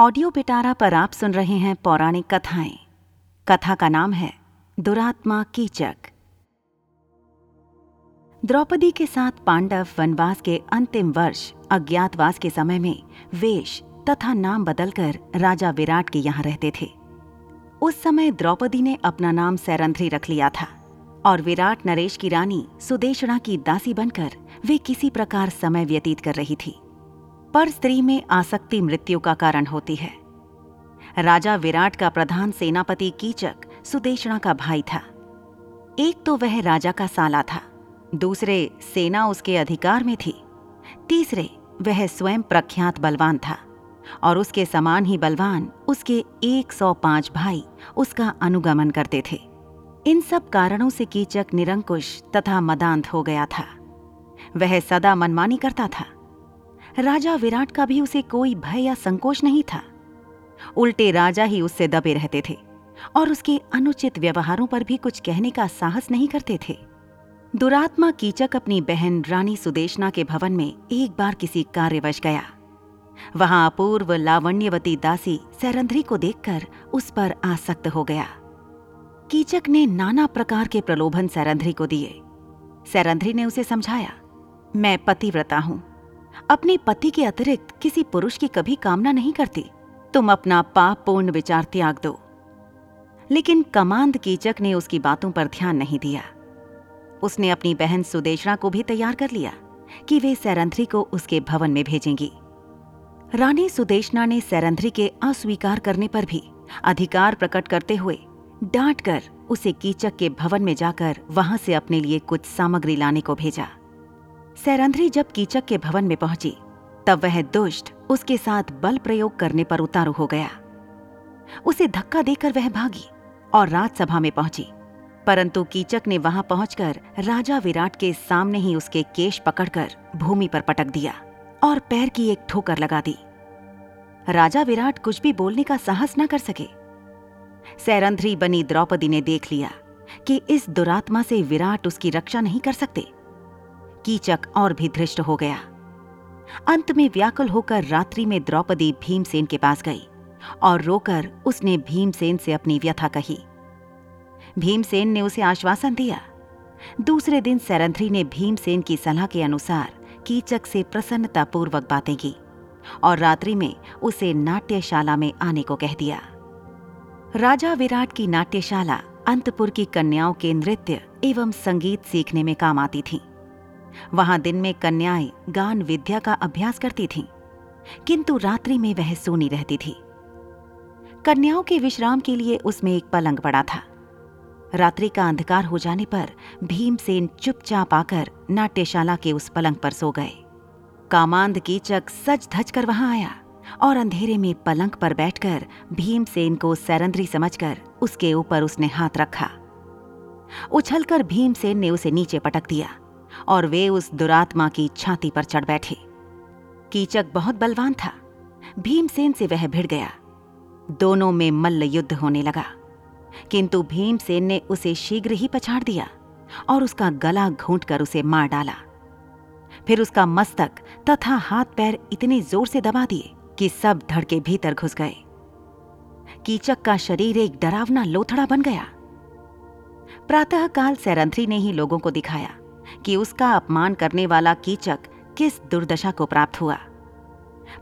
Audio पिटारा पर आप सुन रहे हैं पौराणिक कथाएँ। कथा का नाम है, दुरात्मा कीचक। द्रौपदी के साथ पांडव वनवास के अंतिम वर्ष, अज्ञातवास के समय में वेश तथा नाम बदलकर राजा विराट के यहाँ रहते थे। उस समय द्रौपदी ने अपना नाम सैरंध्री रख लिया था और विराट नरेश की रानी सुदेशणा की दासी बनकर वे किसी प्रकार समय व्यतीत कर रही थी। पर स्त्री में आसक्ति मृत्यु का कारण होती है। राजा विराट का प्रधान सेनापति कीचक सुदेशणा का भाई था। एक तो वह राजा का साला था, दूसरे सेना उसके अधिकार में थी, तीसरे वह स्वयं प्रख्यात बलवान था और उसके समान ही बलवान उसके 105 भाई उसका अनुगमन करते थे। इन सब कारणों से कीचक निरंकुश तथा मदांत हो गया था। वह सदा मनमानी करता था। राजा विराट का भी उसे कोई भय या संकोच नहीं था। उल्टे राजा ही उससे दबे रहते थे और उसके अनुचित व्यवहारों पर भी कुछ कहने का साहस नहीं करते थे। दुरात्मा कीचक अपनी बहन रानी सुदेशना के भवन में एक बार किसी कार्यवश गया। वहाँ अपूर्व लावण्यवती दासी सैरंध्री को देखकर उस पर आसक्त हो गया। कीचक ने नाना प्रकार के प्रलोभन सैरंध्री को दिए। सैरंध्री ने उसे समझाया, मैं पतिव्रता हूँ। अपने पति के अतिरिक्त किसी पुरुष की कभी कामना नहीं करती। तुम अपना पाप पूर्ण विचार त्याग दो। लेकिन कमांद कीचक ने उसकी बातों पर ध्यान नहीं दिया। उसने अपनी बहन सुदेशना को भी तैयार कर लिया कि वे सैरंध्री को उसके भवन में भेजेंगी। रानी सुदेशना ने सैरंध्री के अस्वीकार करने पर भी अधिकार प्रकट करते हुए डांट कर उसे कीचक के भवन में जाकर वहाँ से अपने लिए कुछ सामग्री लाने को भेजा। सैरंध्री जब कीचक के भवन में पहुँची, तब वह दुष्ट उसके साथ बल प्रयोग करने पर उतारू हो गया। उसे धक्का देकर वह भागी और राजसभा में पहुँची, परंतु कीचक ने वहाँ पहुंचकर राजा विराट के सामने ही उसके केश पकड़कर भूमि पर पटक दिया और पैर की एक ठोकर लगा दी। राजा विराट कुछ भी बोलने का साहस न कर सके। सैरंध्री बनी द्रौपदी ने देख लिया कि इस दुरात्मा से विराट उसकी रक्षा नहीं कर सकते। कीचक और भी धृष्ट हो गया। अंत में व्याकुल होकर रात्रि में द्रौपदी भीमसेन के पास गई और रोकर उसने भीमसेन से अपनी व्यथा कही। भीमसेन ने उसे आश्वासन दिया। दूसरे दिन सैरंध्री ने भीमसेन की सलाह के अनुसार कीचक से प्रसन्नतापूर्वक बातें की और रात्रि में उसे नाट्यशाला में आने को कह दिया। राजा विराट की नाट्यशाला अंतपुर की कन्याओं के नृत्य एवं संगीत सीखने में काम आती थीं। वहाँ दिन में कन्याएँ गान विद्या का अभ्यास करती थीं, किंतु रात्रि में वह सोनी रहती थी। कन्याओं के विश्राम के लिए उसमें एक पलंग पड़ा था। रात्रि का अंधकार हो जाने पर भीमसेन चुपचाप आकर नाट्यशाला के उस पलंग पर सो गए। कामांद कीचक सच धज कर वहाँ आया और अंधेरे में पलंग पर बैठकर भीमसेन को सैरंद्री समझकर उसके ऊपर उसने हाथ रखा। उछलकर भीमसेन ने उसे नीचे पटक दिया। और वे उस दुरात्मा की छाती पर चढ़ बैठे। कीचक बहुत बलवान था। भीमसेन से वह भिड़ गया। दोनों में मल्ल युद्ध होने लगा। किंतु भीमसेन ने उसे शीघ्र ही पछाड़ दिया और उसका गला घूंट कर उसे मार डाला। फिर उसका मस्तक तथा हाथ पैर इतने ज़ोर से दबा दिए कि सब धड़ के भीतर घुस गए। कीचक का शरीर एक डरावना लोथड़ा बन गया। प्रातःकाल सैरंथ्री ने ही लोगों को दिखाया। कि उसका अपमान करने वाला कीचक किस दुर्दशा को प्राप्त हुआ।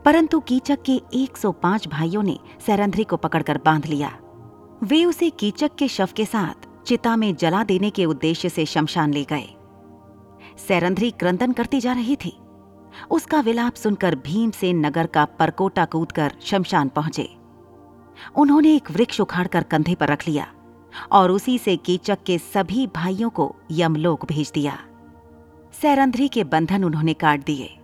परंतु कीचक के 105 भाइयों ने सैरंध्री को पकड़कर बाँध लिया। वे उसे कीचक के शव के साथ चिता में जला देने के उद्देश्य से शमशान ले गए। सैरंध्री क्रंदन करती जा रही थी। उसका विलाप सुनकर भीम से नगर का परकोटा कूदकर शमशान पहुँचे। उन्होंने एक वृक्ष उखाड़कर कंधे पर रख लिया और उसी से कीचक के सभी भाइयों को यमलोक भेज दिया। सैरंध्री के बंधन उन्होंने काट दिए।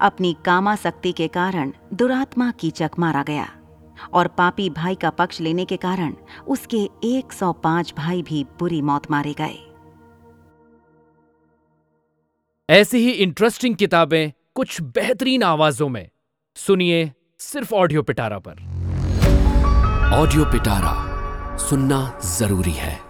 अपनी कामाशक्ति के कारण दुरात्मा कीचक मारा गया और पापी भाई का पक्ष लेने के कारण उसके 105 भाई भी बुरी मौत मारे गए। ऐसी ही इंटरेस्टिंग किताबें कुछ बेहतरीन आवाजों में। सुनिए सिर्फ़ ऑडियो पिटारा पर। ऑडियो पिटारा सुनना ज़रूरी है।